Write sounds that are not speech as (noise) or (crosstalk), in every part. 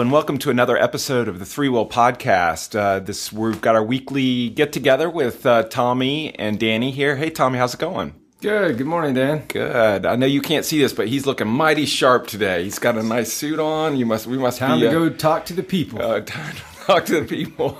Hello and welcome to another episode of the ThreeWill Podcast. Uh, this we've got our weekly get together with uh, Tommy and Danny here. Hey, Tommy, how's it going? Good. Good morning, Dan. Good. I know you can't see this, but he's looking mighty sharp today. He's got a nice suit on. You must. We must time be, to uh, go talk to the people. Uh, (laughs) time to talk to the people.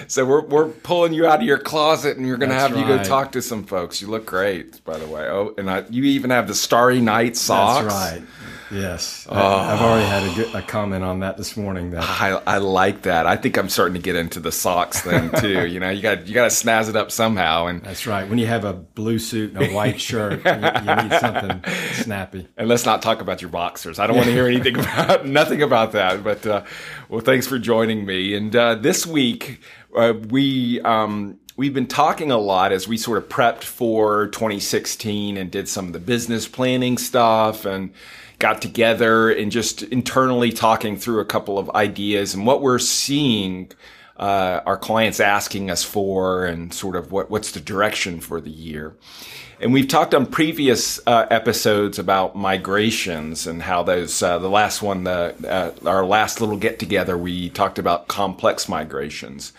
(laughs) so we're we're pulling you out of your closet, and we're going to have That's you go talk to some folks. You look great, by the way. Oh, and I, you even have the Starry Night socks. That's right. Yes, (laughs) I, I've already had a, good, a comment on that this morning. That I, I like that. I think I'm starting to get into the socks thing (laughs) too. you know, you got you got to snazz it up somehow, and that's right. When you have a blue suit and a white shirt, you, you need (laughs) something snappy. and let's not talk about your boxers. I don't want to hear anything about nothing about that. But uh, well, thanks for joining me. And uh, this week uh, we um, we've been talking a lot as we sort of prepped for 2016 and did some of the business planning stuff and got together and just internally talking through a couple of ideas and what we're seeing uh, our clients asking us for and sort of what, what's the direction for the year. And we've talked on previous uh, episodes about migrations and how those, uh, the last one, the, uh, our last little get together, we talked about complex migrations.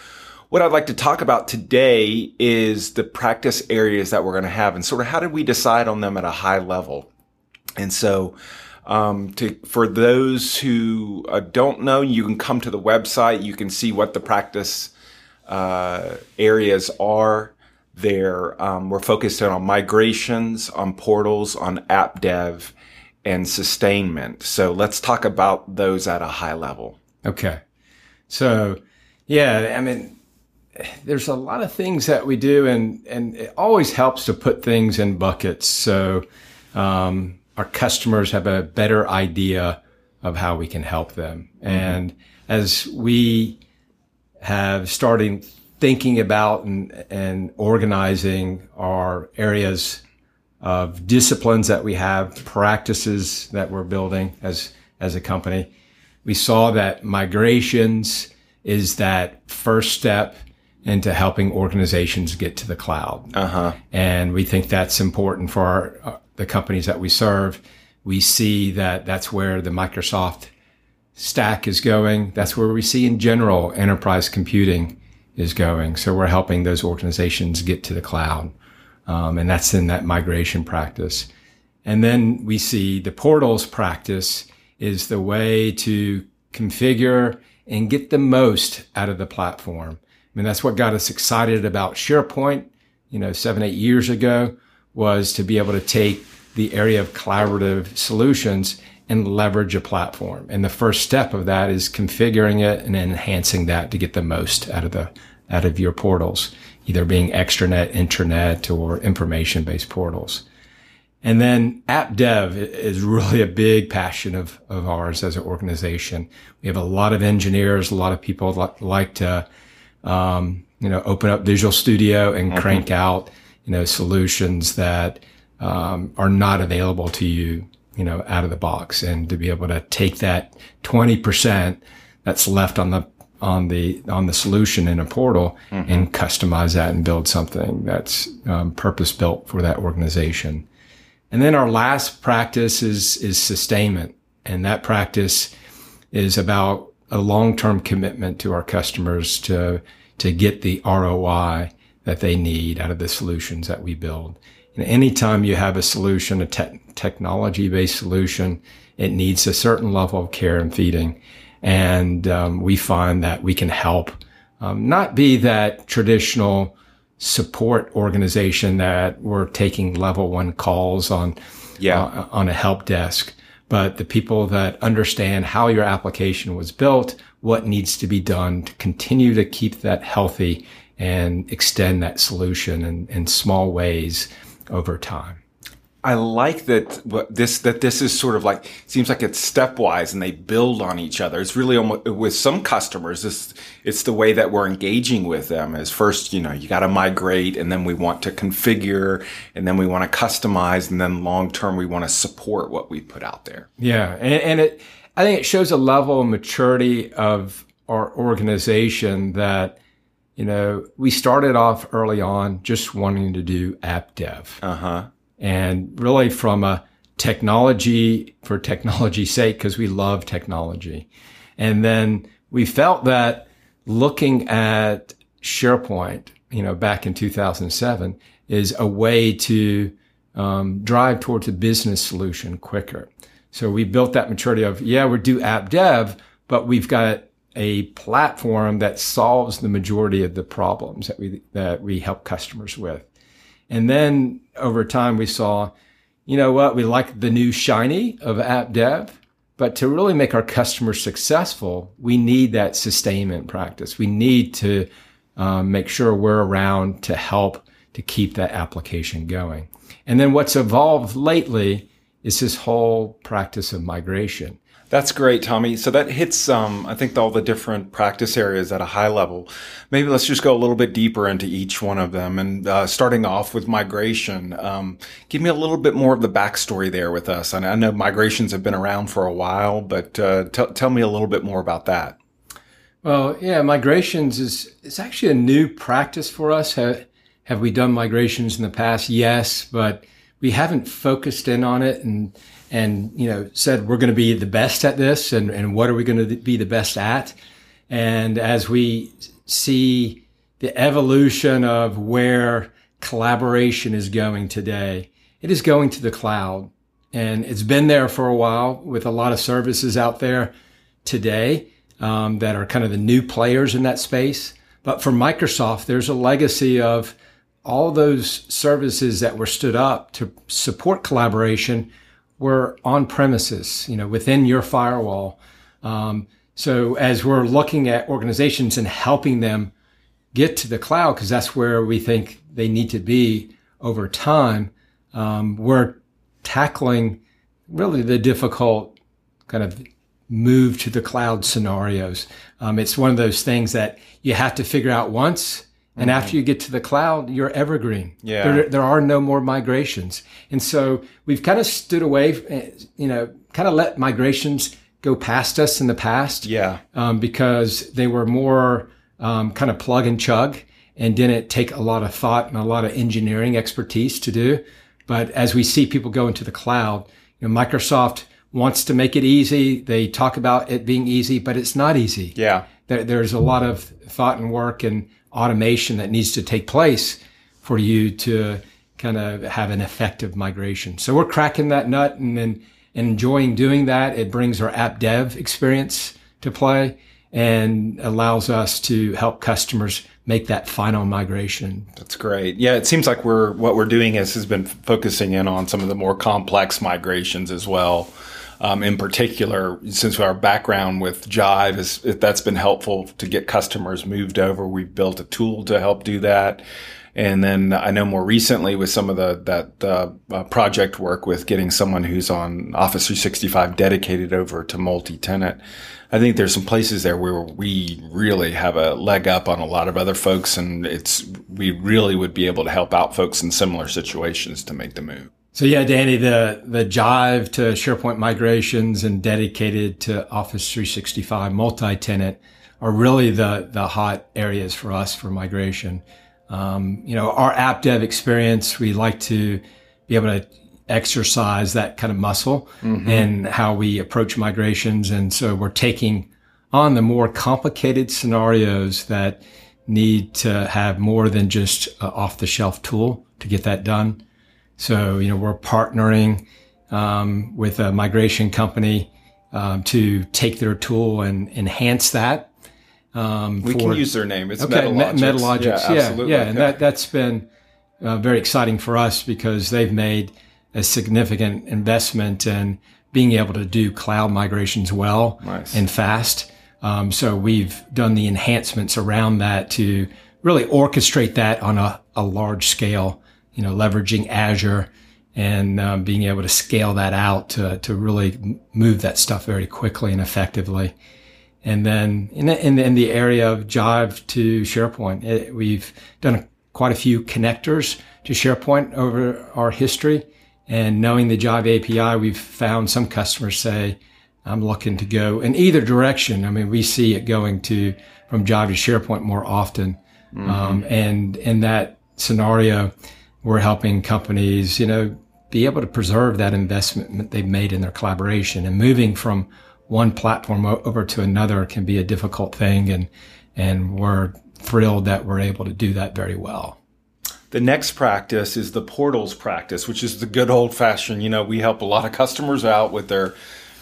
What I'd like to talk about today is the practice areas that we're going to have and sort of how did we decide on them at a high level. And so, um, to for those who uh, don't know, you can come to the website. You can see what the practice uh, areas are. There, um, we're focused on migrations, on portals, on app dev, and sustainment. So let's talk about those at a high level. Okay. So, yeah, I mean, there's a lot of things that we do, and and it always helps to put things in buckets so um, our customers have a better idea of how we can help them. And as we have started thinking about and, and organizing our areas of disciplines that we have, practices that we're building as as a company, we saw that migrations is that first step into helping organizations get to the cloud. Uh-huh. And we think that's important for our, the companies that we serve. We see that that's where the Microsoft stack is going. That's where we see in general enterprise computing is going. So we're helping those organizations get to the cloud. Um, and that's in that migration practice. And then we see the portals practice is the way to configure and get the most out of the platform. I mean, that's what got us excited about SharePoint, you know, seven, eight years ago was to be able to take the area of collaborative solutions and leverage a platform. And the first step of that is configuring it and enhancing that to get the most out of the, out of your portals, either being extranet, intranet, or information based portals. And then app dev is really a big passion of, of ours as an organization. We have a lot of engineers, a lot of people li- like to, um, you know, open up Visual Studio and crank out, you know, solutions that, um, are not available to you, you know, out of the box and to be able to take that 20% that's left on the, on the, on the solution in a portal and customize that and build something that's, um, purpose built for that organization. And then our last practice is, is sustainment. And that practice is about a long-term commitment to our customers to, to get the ROI that they need out of the solutions that we build. And anytime you have a solution, a te- technology-based solution, it needs a certain level of care and feeding. And um, we find that we can help um, not be that traditional support organization that we're taking level one calls on Yeah. uh, on a help desk, but the people that understand how your application was built, what needs to be done to continue to keep that healthy and extend that solution in, in small ways over time. I like that this that this is sort of like seems like it's stepwise and they build on each other. It's really almost with some customers. This it's the way that we're engaging with them. Is first you know you got to migrate and then we want to configure and then we want to customize and then long term we want to support what we put out there. Yeah, and, and it, I think it shows a level of maturity of our organization that, you know, we started off early on just wanting to do app dev. Uh huh. And really from a technology for technology's (laughs) sake because we love technology. And then we felt that looking at SharePoint, you know, back in 2007 is a way to um, drive towards a business solution quicker. So we built that maturity of, yeah, we do app dev, but we've got a platform that solves the majority of the problems that we, that we help customers with. And then over time we saw, you know what, we like the new shiny of app dev, but to really make our customers successful, we need that sustainment practice. We need to um, make sure we're around to help to keep that application going. And then what's evolved lately is this whole practice of migration. That's great, Tommy. So that hits, um, I think, all the different practice areas at a high level. Maybe let's just go a little bit deeper into each one of them. And uh, starting off with migration, um, give me a little bit more of the backstory there with us. I know migrations have been around for a while, but uh, t- tell me a little bit more about that. Well, yeah, migrations is it's actually a new practice for us. Have, have we done migrations in the past? Yes, but we haven't focused in on it and and you know said we're going to be the best at this and, and what are we going to be the best at? And as we see the evolution of where collaboration is going today it is going to the cloud. And it's been there for a while with a lot of services out there today um, that are kind of the new players in that space. But for Microsoft there's a legacy of all those services that were stood up to support collaboration were on premises, you know, within your firewall. Um, so as we're looking at organizations and helping them get to the cloud, because that's where we think they need to be over time, um, we're tackling really the difficult kind of move to the cloud scenarios. Um, it's one of those things that you have to figure out once and mm-hmm. after you get to the cloud, you're evergreen. Yeah. There, there are no more migrations. And so we've kind of stood away, eh, you know, kind of let migrations go past us in the past. Yeah. Um, because they were more um, kind of plug and chug and didn't take a lot of thought and a lot of engineering expertise to do. But as we see people go into the cloud, you know, Microsoft wants to make it easy. They talk about it being easy, but it's not easy. Yeah. There, there's a lot of thought and work and automation that needs to take place for you to kind of have an effective migration. So we're cracking that nut and then enjoying doing that. It brings our app dev experience to play and allows us to help customers make that final migration. That's great. Yeah, it seems like we're what we're doing is has been focusing in on some of the more complex migrations as well. Um, in particular, since our background with Jive is that's been helpful to get customers moved over. We've built a tool to help do that. And then I know more recently with some of the that uh, uh, project work with getting someone who's on Office 365 dedicated over to multi-tenant. I think there's some places there where we really have a leg up on a lot of other folks, and it's we really would be able to help out folks in similar situations to make the move. So yeah, Danny, the the Jive to SharePoint migrations and dedicated to Office 365 multi-tenant are really the the hot areas for us for migration. Um, you know, our app dev experience, we like to be able to exercise that kind of muscle mm-hmm. in how we approach migrations, and so we're taking on the more complicated scenarios that need to have more than just an off the shelf tool to get that done. So, you know, we're partnering um, with a migration company um, to take their tool and enhance that. Um, we for, can use their name. It's okay, Metalogix. Metalogix. Yeah, yeah, yeah. Okay. and that that's been uh, very exciting for us because they've made a significant investment in being able to do cloud migrations well nice. and fast. Um, so we've done the enhancements around that to really orchestrate that on a, a large scale you know, leveraging Azure and um, being able to scale that out to, to really move that stuff very quickly and effectively. And then in the, in the, in the area of Jive to SharePoint, it, we've done a, quite a few connectors to SharePoint over our history. And knowing the Jive API, we've found some customers say, I'm looking to go in either direction. I mean, we see it going to from Jive to SharePoint more often. Mm-hmm. Um, and in that scenario, we're helping companies, you know, be able to preserve that investment they've made in their collaboration and moving from one platform over to another can be a difficult thing. And, and we're thrilled that we're able to do that very well. The next practice is the portals practice, which is the good old fashioned, you know, we help a lot of customers out with their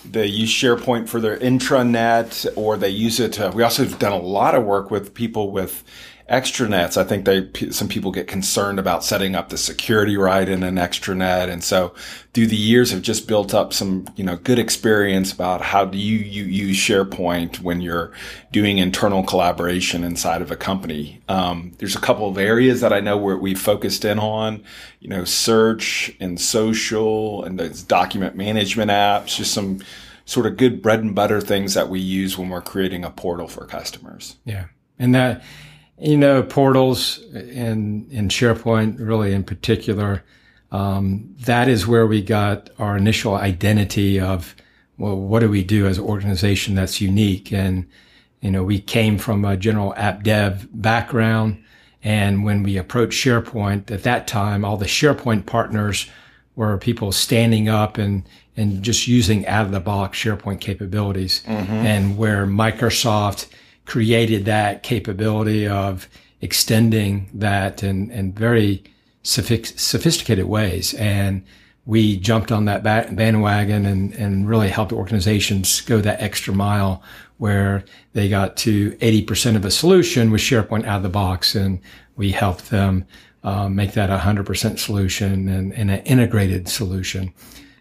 they use SharePoint for their intranet or they use it. To, we also have done a lot of work with people with extranets. I think they some people get concerned about setting up the security right in an extranet, and so through the years have just built up some you know good experience about how do you, you use SharePoint when you're doing internal collaboration inside of a company. Um, there's a couple of areas that I know where we focused in on, you know, search and social and those document management apps, just some sort of good bread and butter things that we use when we're creating a portal for customers. Yeah. And that you know, portals and in SharePoint, really in particular, um, that is where we got our initial identity of, well, what do we do as an organization that's unique? And, you know, we came from a general app dev background. And when we approached SharePoint at that time, all the SharePoint partners were people standing up and, and just using out of the box SharePoint capabilities. Mm-hmm. And where Microsoft, created that capability of extending that in, in very sophisticated ways. And we jumped on that bandwagon and, and really helped organizations go that extra mile where they got to 80% of a solution with SharePoint out of the box. And we helped them uh, make that a 100% solution and, and, an integrated solution.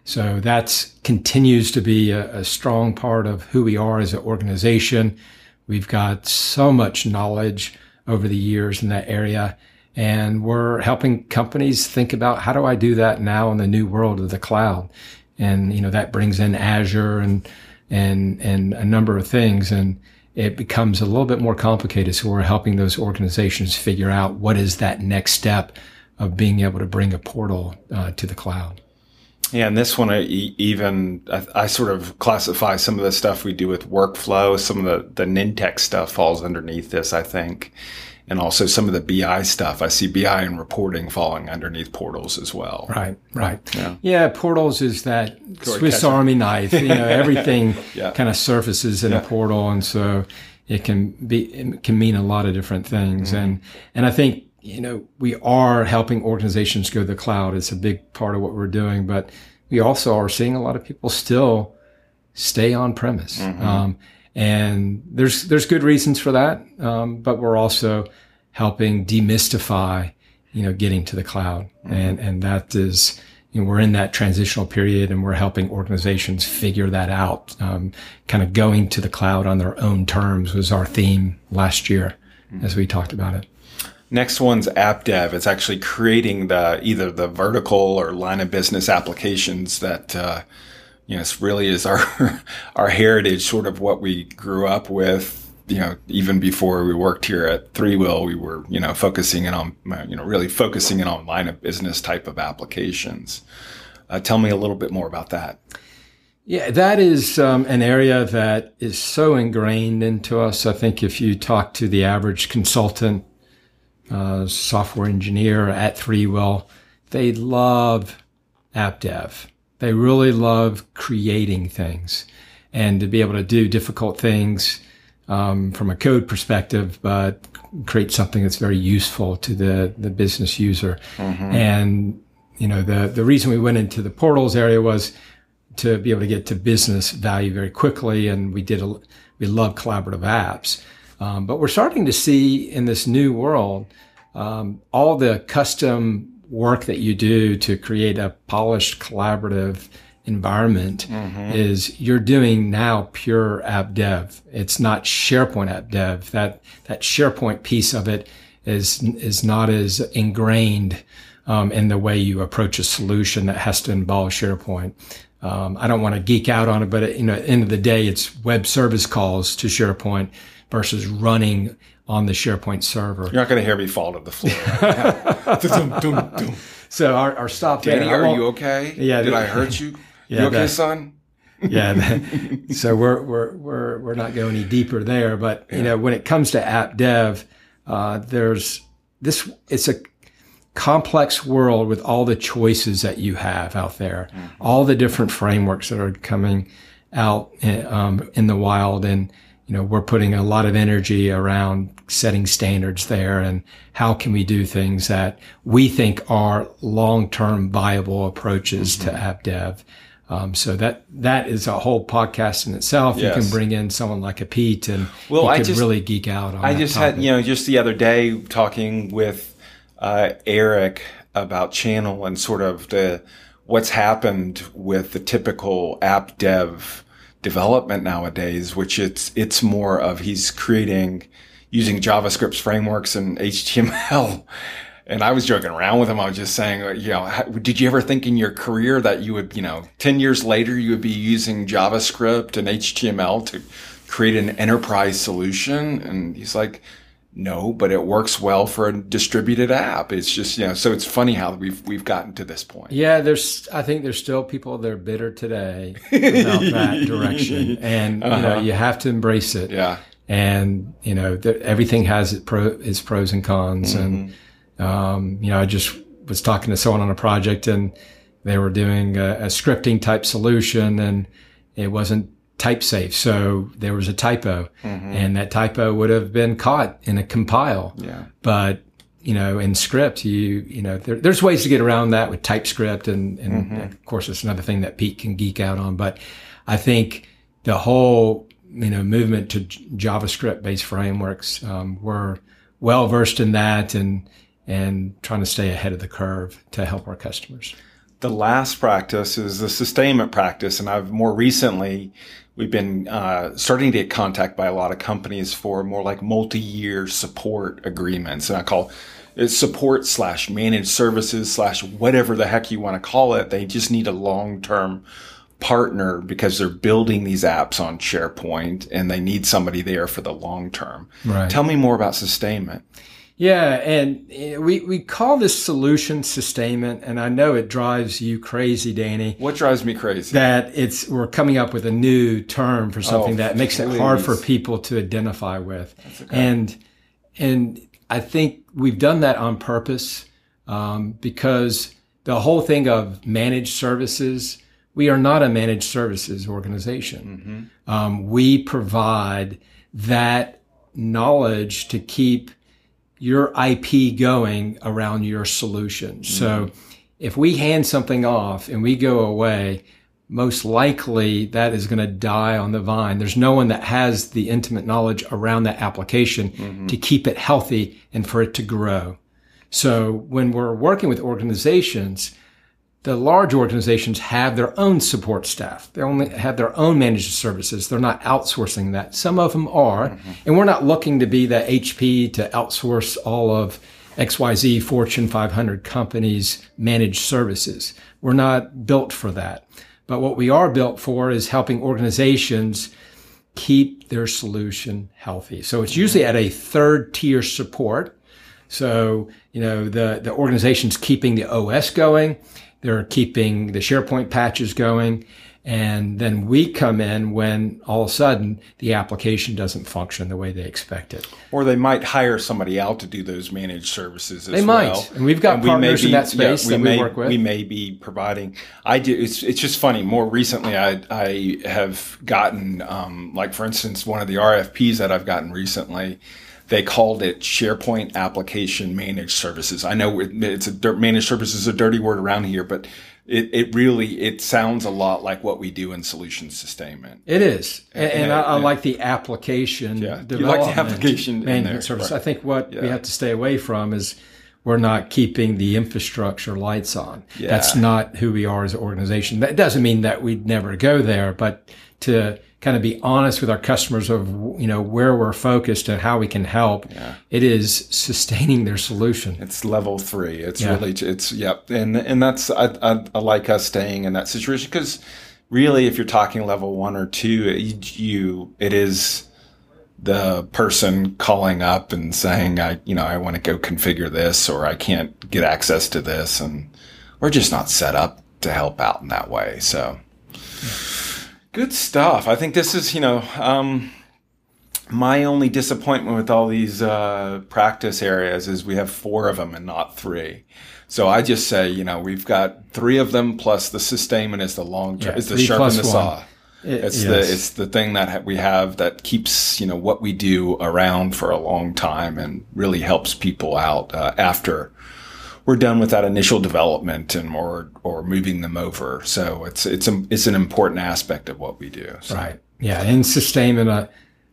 So that continues to be a, a strong part of who we are as an organization. We've got so much knowledge over the years in that area. And we're helping companies think about how do I do that now in the new world of the cloud? And, you know, that brings in Azure and, and, and a number of things. And it becomes a little bit more complicated. So we're helping those organizations figure out what is that next step of being able to bring a portal uh, to the cloud. Yeah, and this one, I even I, I, sort of classify some of the stuff we do with workflow. Some of the the Nintex stuff falls underneath this, I think, and also some of the BI stuff. I see BI and reporting falling underneath portals as well. Right, right. Yeah, yeah portals is that Swiss Army knife. You know, (laughs) everything yeah. kind of surfaces in yeah. a portal, and so it can be it can mean a lot of different things. Mm-hmm. And and I think you know, we are helping organizations go to the cloud. It's a big part of what we're doing, but we also are seeing a lot of people still stay on premise. Mm-hmm. Um, and there's, there's good reasons for that. Um, but we're also helping demystify, you know, getting to the cloud. Mm-hmm. And, and that is, you know, we're in that transitional period and we're helping organizations figure that out. Um, kind of going to the cloud on their own terms was our theme last year mm-hmm. as we talked about it. Next one's app dev. It's actually creating the either the vertical or line of business applications that uh, you know this really is our (laughs) our heritage, sort of what we grew up with. You know, even before we worked here at Three ThreeWill, we were you know focusing in on you know really focusing in on line of business type of applications. Uh, tell me a little bit more about that. Yeah, that is um, an area that is so ingrained into us. I think if you talk to the average consultant uh, software engineer at ThreeWill, they love app dev. They really love creating things and to be able to do difficult things um, from a code perspective, but create something that's very useful to the, the business user. Mm-hmm. And, you know, the, the reason we went into the portals area was to be able to get to business value very quickly. And we did, a, we love collaborative apps. Um, but we're starting to see in this new world um, all the custom work that you do to create a polished collaborative environment mm-hmm. is you're doing now pure app dev. It's not SharePoint app dev. That that SharePoint piece of it is is not as ingrained um, in the way you approach a solution that has to involve SharePoint. Um, I don't want to geek out on it, but you know, at the end of the day, it's web service calls to SharePoint versus running on the SharePoint server. You're not going to hear me fall to the floor. (laughs) so our, our stop Danny, are you okay? Yeah. Did I hurt you? (laughs) Yeah, you okay, son? (laughs) yeah. So we're, we're, we're, we're not going any deeper there, but you know, when it comes to app dev, uh, there's this, it's a complex world with all the choices that you have out there, mm-hmm. all the different frameworks that are coming out in, eh, um, in the wild. And, you know, we're putting a lot of energy around setting standards there and how can we do things that we think are long-term viable approaches mm-hmm. to app dev. Um, so that that is a whole podcast in itself. Yes. You can bring in someone like a Pete, and well, you I could just, really geek out on. I just topic. had you know just the other day talking with uh, Eric about channel and sort of the what's happened with the typical app dev development nowadays, which it's it's more of he's creating using JavaScript frameworks and HTML (laughs) and I was joking around with him. I was just saying, uh, you know, did you ever think in your career that you would, you know, 10 years later, you would be using JavaScript and HTML to create an enterprise solution? And he's like, no, but it works well for a distributed app. It's just, you know, so it's funny how we've, we've gotten to this point. Yeah. There's, I think there's still people that are bitter today about that (laughs) direction. And, uh-huh. you know, uh-huh. you have to embrace it. Yeah. And, you know, everything has its, pro, its pros and cons. Mm-hmm. And, um, you know, I just was talking to someone on a project and they were doing a, a scripting type solution and it wasn't type safe. So there was a typo mm-hmm. and that typo would have been caught in a compile. Yeah. But, you know, in script, you, you know, there, there's ways to get around that with TypeScript. And, and mm-hmm. of course, it's another thing that Pete can geek out on. But I think the whole, you know, movement to JavaScript based frameworks, um, we're well versed in that. And, and trying to stay ahead of the curve to help our customers. The last practice is the sustainment practice. And I've more recently, we've been uh, starting to get contact by a lot of companies for more like multi-year support agreements. And I call it support slash managed services slash whatever the heck you want to call it. They just need a long-term partner because they're building these apps on SharePoint and they need somebody there for the long term. Right. Tell me more about sustainment. Yeah, and eh, we, we call this solution sustainment, and I know it drives you crazy, Danny. What drives me crazy? That it's we're coming up with a new term for something oh, that makes please. it hard for people to identify with, okay. and and I think we've done that on purpose um, because the whole thing of managed services. We are not a managed services organization. Mm-hmm. Um, we provide that knowledge to keep your IP going around your solution. Mm-hmm. So if we hand something off and we go away, most likely that is going to die on the vine. There's no one that has the intimate knowledge around that application mm-hmm. to keep it healthy and for it to grow. So when we're working with organizations, the large organizations have their own support staff. They only have their own managed services. They're not outsourcing that. Some of them are. Mm-hmm. And we're not looking to be the HP to outsource all of XYZ Fortune 500 companies managed services. We're not built for that. But what we are built for is helping organizations keep their solution healthy. So it's usually at a third tier support. So, you know, the, the organization's keeping the OS going they're keeping the SharePoint patches going. And then we come in when all of a sudden the application doesn't function the way they expect it. Or they might hire somebody out to do those managed services as they well. might. And we've got and partners be, in that space yeah, we that may, we work with. We may be providing. I do. It's, it's just funny. More recently, I, I have gotten, um, like for instance, one of the RFPs that I've gotten recently they called it SharePoint Application Managed Services. I know it's a managed services is a dirty word around here, but it, it really it sounds a lot like what we do in solution sustainment. It is, and, and, and I, I, like the application. Yeah, you like the application management service. Right. I think what yeah. we have to stay away from is we're not keeping the infrastructure lights on. Yeah. That's not who we are as an organization. That doesn't mean that we'd never go there, but to kind of be honest with our customers of you know where we're focused and how we can help. Yeah. It is sustaining their solution. It's level three. It's yeah. really it's yep, and and that's I, I, I like us staying in that situation because really, if you're talking level one or two, you, you it is the person calling up and saying I you know I want to go configure this or I can't get access to this and we're just not set up to help out in that way. So. Yeah. Good stuff. I think this is, you know, um, My only disappointment with all these uh, practice areas is we have four of them and not three. So I just say, you know, we've got three of them plus the sustainment is the long term, Yeah, is the three sharpen the one. saw. It- It's yes. the it's the thing that we have that keeps you know what we do around for a long time and really helps people out uh, after we're done with that initial development and or or moving them over. So it's it's a, it's an important aspect of what we do. So. Right. Yeah. In sustainment, uh,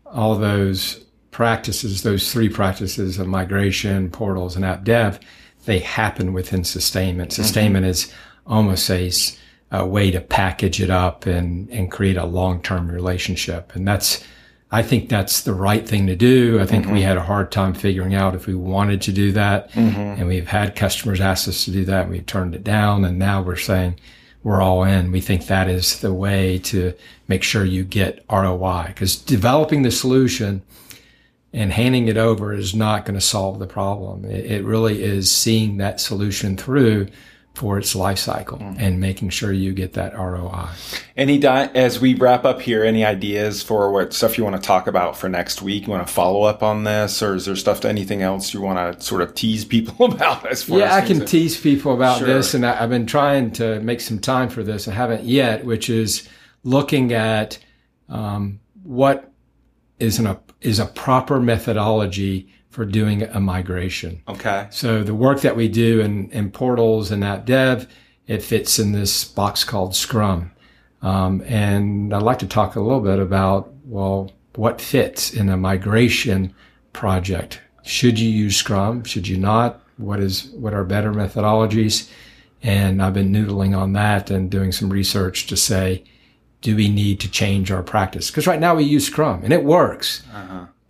all those practices, those three practices of migration, portals, and app dev, they happen within sustainment. Sustainment is almost a way to package it up and, and create a long-term relationship. And that's, I think that's the right thing to do. I think we mm-hmm. had a hard time figuring out if we wanted to do that. Mm-hmm. And we've had customers ask us to do that. And we've turned it down. And now we're saying, we're all in. We think that is the way to make sure you get ROI because developing the solution and handing it over is not going to solve the problem. It, it really is seeing that solution through for its life cycle and making sure you get that ROI. Any di- as we wrap up here, any ideas for what stuff you want to talk about for next week? You want to follow up on this, or is there stuff anything else you want to sort of tease people (laughs) about as far Yeah, as I can that- tease people about Sure. this, and I, I've been trying to make some time for this. I haven't yet, which is looking at um, what is an, a is a proper methodology for doing a migration. Okay. So the work that we do in, in portals and app dev, it fits in this box called Scrum. Um, and I'd like to talk a little bit about, well, what fits in a migration project. Should you use Scrum? Should you not? What is, what are better methodologies? And I've been noodling on that and doing some research to say, do we need to change our practice? Because right now we use Scrum and it works.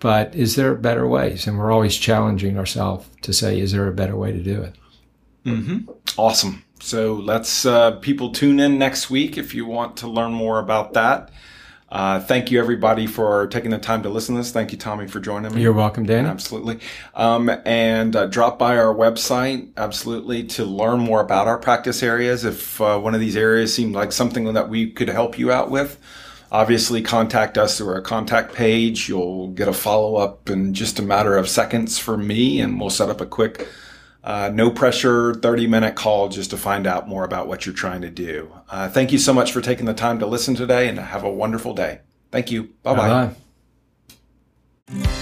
But is there better ways? And we're always challenging ourselves to say, is there a better way to do it? Mm-hmm. Awesome. So let's uh, people tune in next week if you want to learn more about that. Uh, thank you everybody for taking the time to listen to this. Thank you, Tommy, for joining me. You're welcome, Dan. Absolutely. Um, and uh, drop by our website, absolutely, to learn more about our practice areas. If uh, one of these areas seemed like something that we could help you out with, obviously contact us through our contact page. You'll get a follow up in just a matter of seconds from me, and we'll set up a quick, uh, no pressure 30 minute call just to find out more about what you're trying to do. Uh, thank you so much for taking the time to listen today, and have a wonderful day. Thank you. Bye bye.